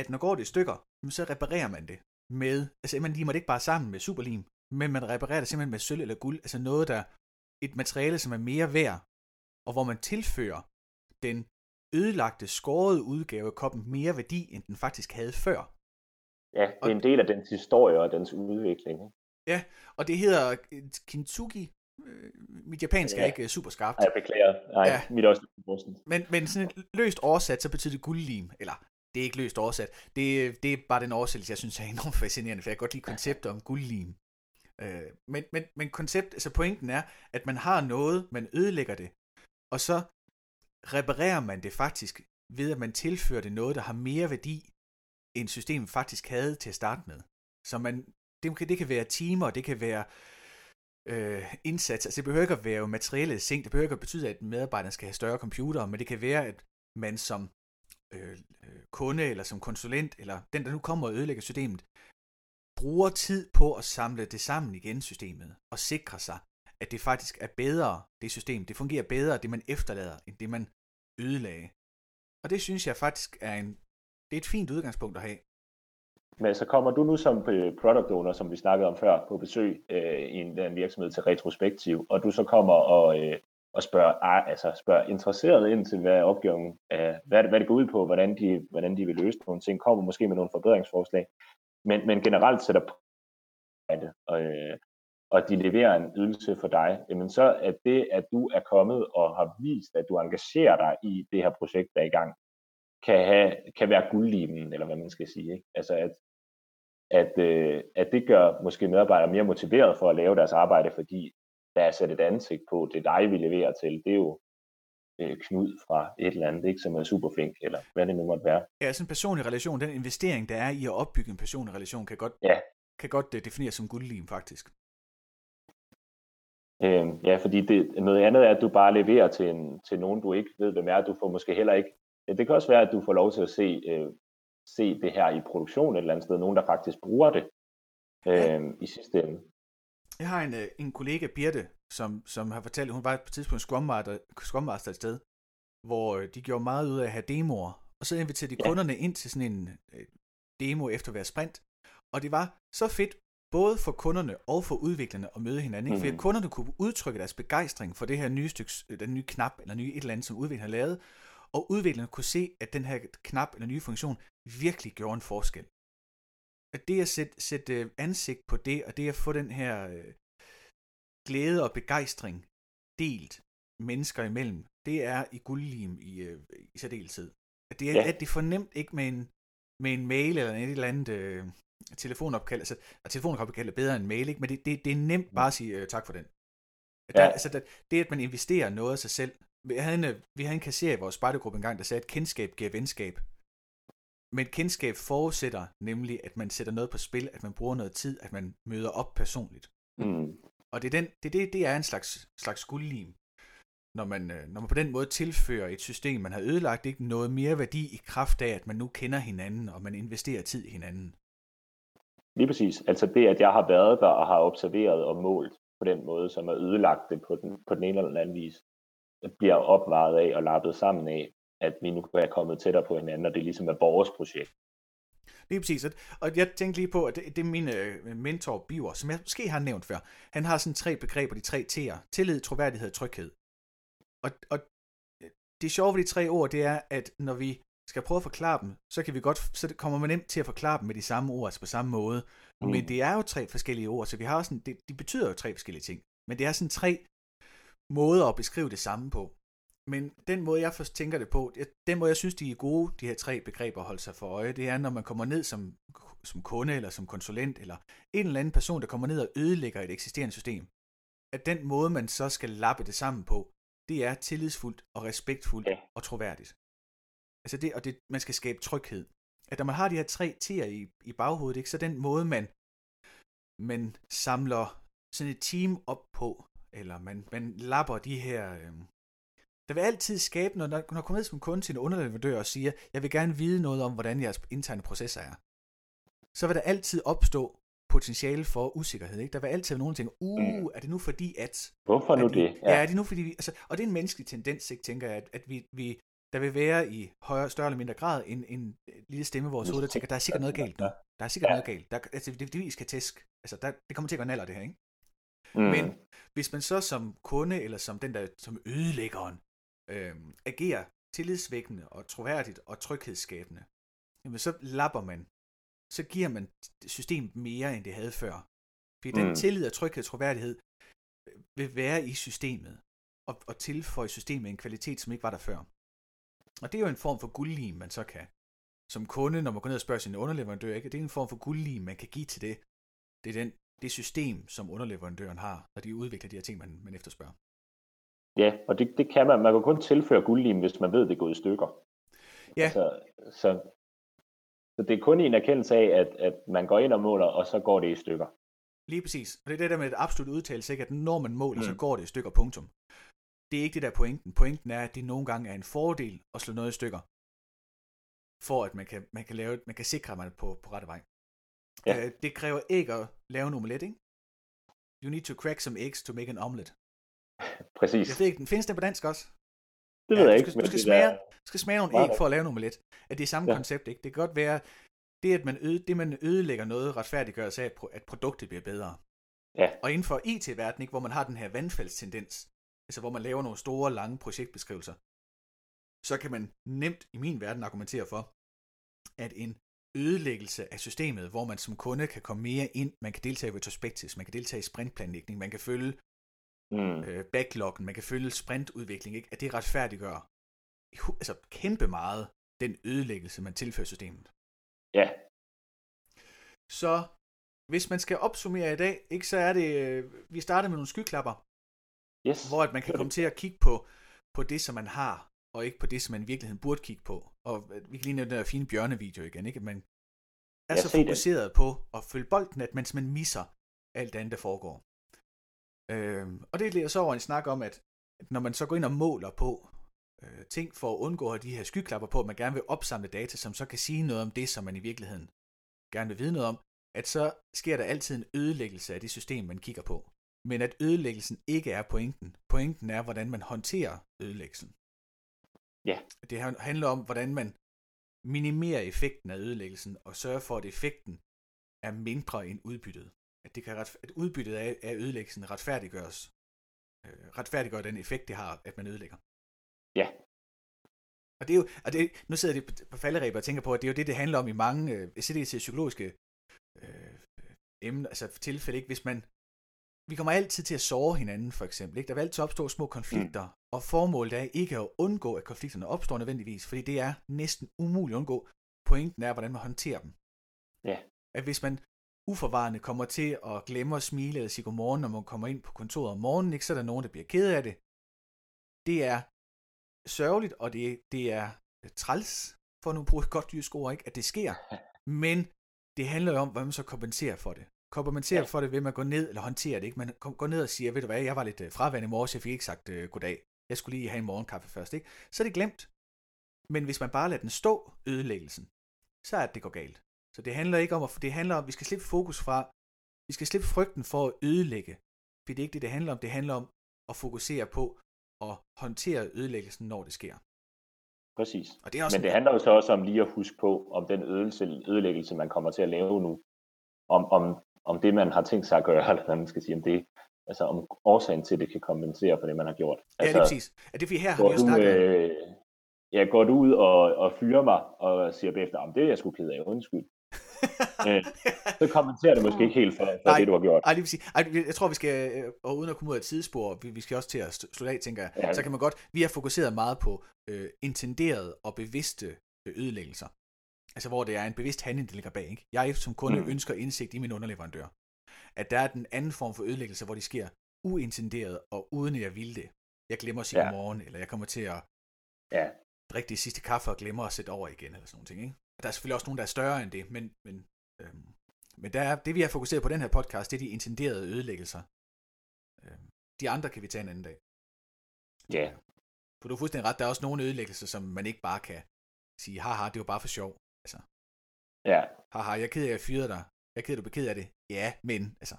at når går det i stykker, så reparerer man det med, altså man limer det ikke bare sammen med superlim, men man reparerer det simpelthen med sølv eller guld, altså noget, der et materiale, som er mere værd, og hvor man tilfører den ødelagte, skårede udgave af koppen mere værdi, end den faktisk havde før. Ja, det er en del af dens historie og dens udvikling. Ja, og det hedder kintsugi. Øh, mit japansk ja. er ikke super skarpt. Nej, jeg beklager. Nej, ja. mit også men, men sådan et løst oversat, så betyder det guldlim, eller det er ikke løst oversat. Det, det er bare den oversættelse, jeg synes er enormt fascinerende, for jeg kan godt lide konceptet om guldlim. Øh, men, men, men koncept, altså pointen er, at man har noget, man ødelægger det, og så reparerer man det faktisk ved, at man tilfører det noget, der har mere værdi, end systemet faktisk havde til at starte med. Så man, det, kan, det kan være timer, det kan være øh, indsats. Altså det behøver ikke at være materielle ting, det behøver ikke at betyde, at medarbejderne skal have større computere, men det kan være, at man som øh, øh, kunde eller som konsulent, eller den, der nu kommer og ødelægger systemet, bruger tid på at samle det sammen igen, systemet, og sikre sig, at det faktisk er bedre, det system, det fungerer bedre, det man efterlader, end det man ødelagde. Og det synes jeg faktisk er en, det er et fint udgangspunkt at have. Men så kommer du nu som øh, product owner, som vi snakkede om før, på besøg øh, i en, en virksomhed til retrospektiv, og du så kommer og, øh, og spørger, ah, altså spørger interesseret ind til, hvad opgaven? Øh, er, hvad, hvad det går ud på, hvordan de, hvordan de vil løse nogle ting, kommer måske med nogle forbedringsforslag, men, men generelt sætter på det, og, øh, og de leverer en ydelse for dig, jamen så er det, at du er kommet og har vist, at du engagerer dig i det her projekt, der er i gang, kan, have, kan være guldlimen, eller hvad man skal sige. Ikke? Altså at, at, øh, at det gør måske medarbejdere mere motiveret for at lave deres arbejde, fordi der er sat et ansigt på, det er dig, vi leverer til. Det er jo øh, Knud fra et eller andet, ikke, som er super flink, eller hvad det nu måtte være. Ja, sådan en personlig relation, den investering, der er i at opbygge en personlig relation, kan godt, ja. kan godt uh, defineres som guldlim, faktisk. Øh, ja, fordi det, noget andet er, at du bare leverer til, en, til nogen, du ikke ved, hvem er. Du får måske heller ikke... Det kan også være, at du får lov til at se, øh, se det her i produktion et eller andet sted. Nogen, der faktisk bruger det øh, i sidste ende. Jeg har en, øh, en kollega, Birte, som, som har fortalt, at hun var på et tidspunkt Scrum Master, Scrum Master et sted, hvor øh, de gjorde meget ud af at have demoer, og så inviterede de ja. kunderne ind til sådan en øh, demo efter hver sprint, og det var så fedt, både for kunderne og for udviklerne at møde hinanden, ikke? Mm. fordi kunderne kunne udtrykke deres begejstring for det her nye stykke, den nye knap, eller nye et eller andet, som udviklerne har lavet, og udviklerne kunne se, at den her knap eller nye funktion virkelig gjorde en forskel. At det at sætte, sætte ansigt på det, og det at få den her øh, glæde og begejstring delt mennesker imellem, det er i guldlim i, øh, i særdeleshed. At det er, ja. at det er fornemt ikke med en, med en mail eller et eller andet øh, telefonopkald, altså, og telefonopkald er bedre end mail, ikke? men det, det, det er nemt bare at sige øh, tak for den. Der, ja. altså, der, det at man investerer noget af sig selv. Vi havde en, øh, vi havde en kasser i vores spejdergruppe engang, der sagde, at kendskab giver venskab. Men kendskab forudsætter nemlig, at man sætter noget på spil, at man bruger noget tid, at man møder op personligt. Mm. Og det er, den, det, det, det er en slags, slags guldlim. Når man, øh, når man på den måde tilfører et system, man har ødelagt, ikke noget mere værdi i kraft af, at man nu kender hinanden, og man investerer tid i hinanden. Lige præcis. Altså det, at jeg har været der og har observeret og målt på den måde, som er ødelagt det på den, på den ene eller anden vis, bliver opvaret af og lappet sammen af, at vi nu er kommet tættere på hinanden, og det ligesom er vores projekt. Lige præcis. Og jeg tænkte lige på, at det, det er min øh, mentor, Biver, som jeg måske har nævnt før. Han har sådan tre begreber, de tre T'er. Tillid, troværdighed og tryghed. Og, og det sjove ved de tre ord, det er, at når vi skal prøve at forklare dem, så kan vi godt, så kommer man nemt til at forklare dem med de samme ord, altså på samme måde. Mm. Men det er jo tre forskellige ord, så vi har sådan, det, de betyder jo tre forskellige ting. Men det er sådan tre måder at beskrive det samme på. Men den måde, jeg først tænker det på, den måde, jeg synes, de er gode, de her tre begreber at holde sig for øje, det er, når man kommer ned som, som kunde, eller som konsulent, eller en eller anden person, der kommer ned og ødelægger et eksisterende system. At den måde, man så skal lappe det sammen på, det er tillidsfuldt og respektfuldt ja. og troværdigt. Altså det, og det, man skal skabe tryghed. At når man har de her tre tier i, i baghovedet, ikke, så den måde, man, man samler sådan et team op på, eller man, man lapper de her, øh, der vil altid skabe, når når kommer ned som kunde til en underleverandør og siger, jeg vil gerne vide noget om, hvordan jeres interne processer er, så vil der altid opstå potentiale for usikkerhed. Ikke? Der vil altid være nogen, der tænker, uh, mm. er det nu fordi at... Hvorfor nu det? Ja. ja, er det nu fordi vi... Altså, og det er en menneskelig tendens, ikke, tænker jeg, at, at vi, vi, der vil være i højere, større eller mindre grad en, en lille stemme i vores hoved, der tænker, der er sikkert noget galt nu. Der er sikkert ja. noget galt. Der, altså, det, det, vi skal tæsk. Altså, der, det kommer til at gå naller, det her, ikke? Mm. Men hvis man så som kunde, eller som den der, som ødelæggeren, øh, agerer tillidsvækkende og troværdigt og tryghedsskabende, jamen så lapper man, så giver man systemet mere, end det havde før. Fordi mm. den tillid og tryghed og troværdighed øh, vil være i systemet, og, og tilføje systemet en kvalitet, som ikke var der før. Og det er jo en form for guldlim, man så kan, som kunde, når man går ned og spørger sin underleverandør, ikke? det er en form for guldlim, man kan give til det. Det er den, det system, som underleverandøren har, når de udvikler de her ting, man, man efterspørger. Ja, og det, det kan man. Man kan kun tilføre guldlim, hvis man ved, det er gået i stykker. Ja. Altså, så, så det er kun en erkendelse af, at, at man går ind og måler, og så går det i stykker. Lige præcis. Og det er det der med et absolut udtalelse, ikke? at når man måler, mm. så går det i stykker, punktum. Det er ikke det der pointen. Pointen er, at det nogle gange er en fordel at slå noget i stykker, for at man kan, man kan, lave, man kan sikre, at man er på, på rette vej. Ja. Uh, det kræver ikke at lave en omelet, ikke? You need to crack some eggs to make an omelet. Præcis. Jeg ved ikke, den findes den på dansk også? Det ved ja, jeg ikke. Du skal, du skal, smage, der... skal smage nogle æg for at lave en omelet. At det er samme ja. koncept, ikke? Det kan godt være, det at man, øde, det, man ødelægger noget, retfærdiggør sig af, at produktet bliver bedre. Ja. Og inden for IT-verdenen, hvor man har den her vandfaldstendens, altså hvor man laver nogle store, lange projektbeskrivelser, så kan man nemt i min verden argumentere for, at en ødelæggelse af systemet, hvor man som kunde kan komme mere ind, man kan deltage i retrospectives, man kan deltage i sprintplanlægning, man kan følge mm. øh, backloggen, man kan følge sprintudvikling, ikke? at det retfærdiggør altså kæmpe meget den ødelæggelse, man tilfører systemet. Ja. Så hvis man skal opsummere i dag, ikke, så er det, øh, vi starter med nogle skyklapper, yes. hvor at man kan komme til at kigge på, på det, som man har, og ikke på det, som man i virkeligheden burde kigge på. Og vi kan lige nævne den der fine bjørnevideo igen, ikke? At man er så fokuseret det. på at følge bolden, at man simpelthen misser alt andet, der foregår. Øhm, og det leder så over en snak om, at når man så går ind og måler på øh, ting for at undgå at de her skyklapper på, at man gerne vil opsamle data, som så kan sige noget om det, som man i virkeligheden gerne vil vide noget om, at så sker der altid en ødelæggelse af det system, man kigger på. Men at ødelæggelsen ikke er pointen. Pointen er, hvordan man håndterer ødelæggelsen. Ja. Det handler om, hvordan man minimerer effekten af ødelæggelsen og sørger for, at effekten er mindre end udbyttet. At, det kan ret, at udbyttet af, af ødelæggelsen retfærdiggøres. Øh, retfærdiggør den effekt, det har, at man ødelægger. Ja. Og det er jo, og det, nu sidder det på falderæber og tænker på, at det er jo det, det handler om i mange, øh, til psykologiske øh, emner, altså tilfælde, ikke? Hvis man, vi kommer altid til at såre hinanden, for eksempel, ikke? Der vil altid opstå små konflikter, mm. og formålet er ikke at undgå, at konflikterne opstår nødvendigvis, fordi det er næsten umuligt at undgå. Pointen er, hvordan man håndterer dem. Ja. At hvis man uforvarende kommer til at glemme at smile eller sige godmorgen, når man kommer ind på kontoret om morgenen, ikke? så er der nogen, der bliver ked af det. Det er sørgeligt, og det, det er træls, for nu bruge et godt jysk ord, ikke? at det sker. Men det handler jo om, hvordan man så kompenserer for det. Kompenserer ja. for det ved, at man går ned, eller håndterer det. Ikke? Man går ned og siger, ved du hvad, jeg var lidt øh, fraværende i morges, jeg fik ikke sagt uh, goddag. Jeg skulle lige have en morgenkaffe først. Ikke? Så er det glemt. Men hvis man bare lader den stå, ødelæggelsen, så er det, det går galt. Så det handler ikke om, at det handler om, at vi skal slippe fokus fra, vi skal slippe frygten for at ødelægge. For det er ikke det, det handler om. Det handler om at fokusere på at håndtere ødelæggelsen, når det sker. Præcis. Og det er også Men det handler jo så også om lige at huske på, om den ødelse, ødelæggelse, man kommer til at lave nu, om, om, om det, man har tænkt sig at gøre, eller hvad man skal sige, om det, altså om årsagen til, at det kan kompensere for det, man har gjort. Ja, altså, det er præcis. Er det fordi her har vi snakket øh, Ja, går du ud og, og fyrer mig, og siger bagefter, om det er jeg sgu ked af, undskyld. øh, så kommenterer det måske ikke helt for, for nej, det, du har gjort. Nej, lige sige. Ej, jeg tror, vi skal, øh, og uden at komme ud af et vi, vi skal også til at slutte af, tænker jeg, ja. så kan man godt, vi har fokuseret meget på øh, intenderede og bevidste øh, ødelæggelser. Altså, hvor det er en bevidst handling, der ligger bag. Ikke? Jeg som kunde mm. ønsker indsigt i min underleverandør. At der er den anden form for ødelæggelse, hvor de sker uintenderet og uden at jeg vil det. Jeg glemmer at sige ja. morgen, eller jeg kommer til at ja. drikke det sidste kaffe og glemmer at sætte over igen, eller sådan noget. Ikke? Der er selvfølgelig også nogen, der er større end det, men, men, øhm, men der er, det vi har fokuseret på den her podcast, det er de intenderede ødelæggelser. Øhm, de andre kan vi tage en anden dag. Ja. For du har fuldstændig ret, der er også nogle ødelæggelser, som man ikke bare kan sige, haha, det var bare for sjov. Altså, ja. Haha, jeg er ked af, at jeg fyrede dig. Jeg er ked af, du beked af det. Ja, men altså,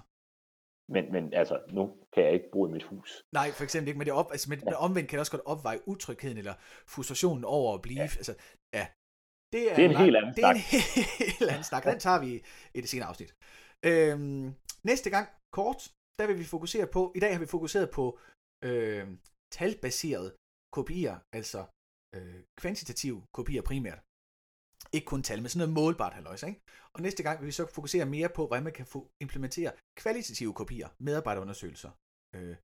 men, men altså, nu kan jeg ikke bo i mit hus. Nej, for eksempel ikke, men det op, altså, men ja. omvendt kan det også godt opveje utrygheden eller frustrationen over at blive, ja. altså, ja. Det er, det er en, en helt anden snak. Det er en helt anden snak. Den tager vi i det senere afsnit. Øhm, næste gang, kort, der vil vi fokusere på, i dag har vi fokuseret på øh, talbaserede kopier, altså øh, kvantitative kopier primært. Ikke kun tal, men sådan noget målbart halvøjs. ikke? Og næste gang vil vi så fokusere mere på, hvordan man kan få implementere kvalitative kopier, medarbejderundersøgelser, øh,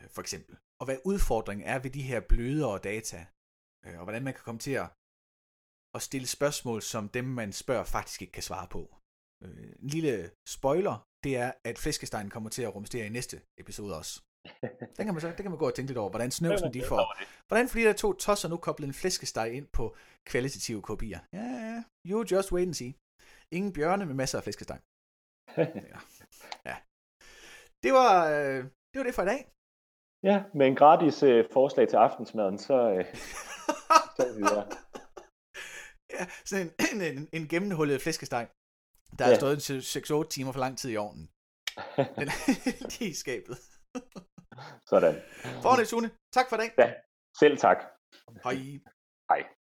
øh, for eksempel. Og hvad udfordringen er ved de her blødere data, øh, og hvordan man kan komme til at, at stille spørgsmål, som dem, man spørger, faktisk ikke kan svare på. Øh, en lille spoiler, det er, at Flæskestegn kommer til at rumstere i næste episode også. Den kan man så, det kan man gå og tænke lidt over, hvordan snøvsen de får. Hvordan fordi der to tosser nu koblet en flæskesteg ind på kvalitative kopier. Ja, ja, you just wait and see. Ingen bjørne med masser af flæskesteg. ja. ja. Det var, øh, det var det for i dag. Ja, med en gratis øh, forslag til aftensmaden, så, øh, så er vi der. Ja, sådan en, en, en, en gennemhullet flæskesteg, der ja. har stået 6-8 timer for lang tid i ovnen. Den er i skabet. Sådan. Forne Sune, tak for i dag. Ja, selv tak. Hej. Hej.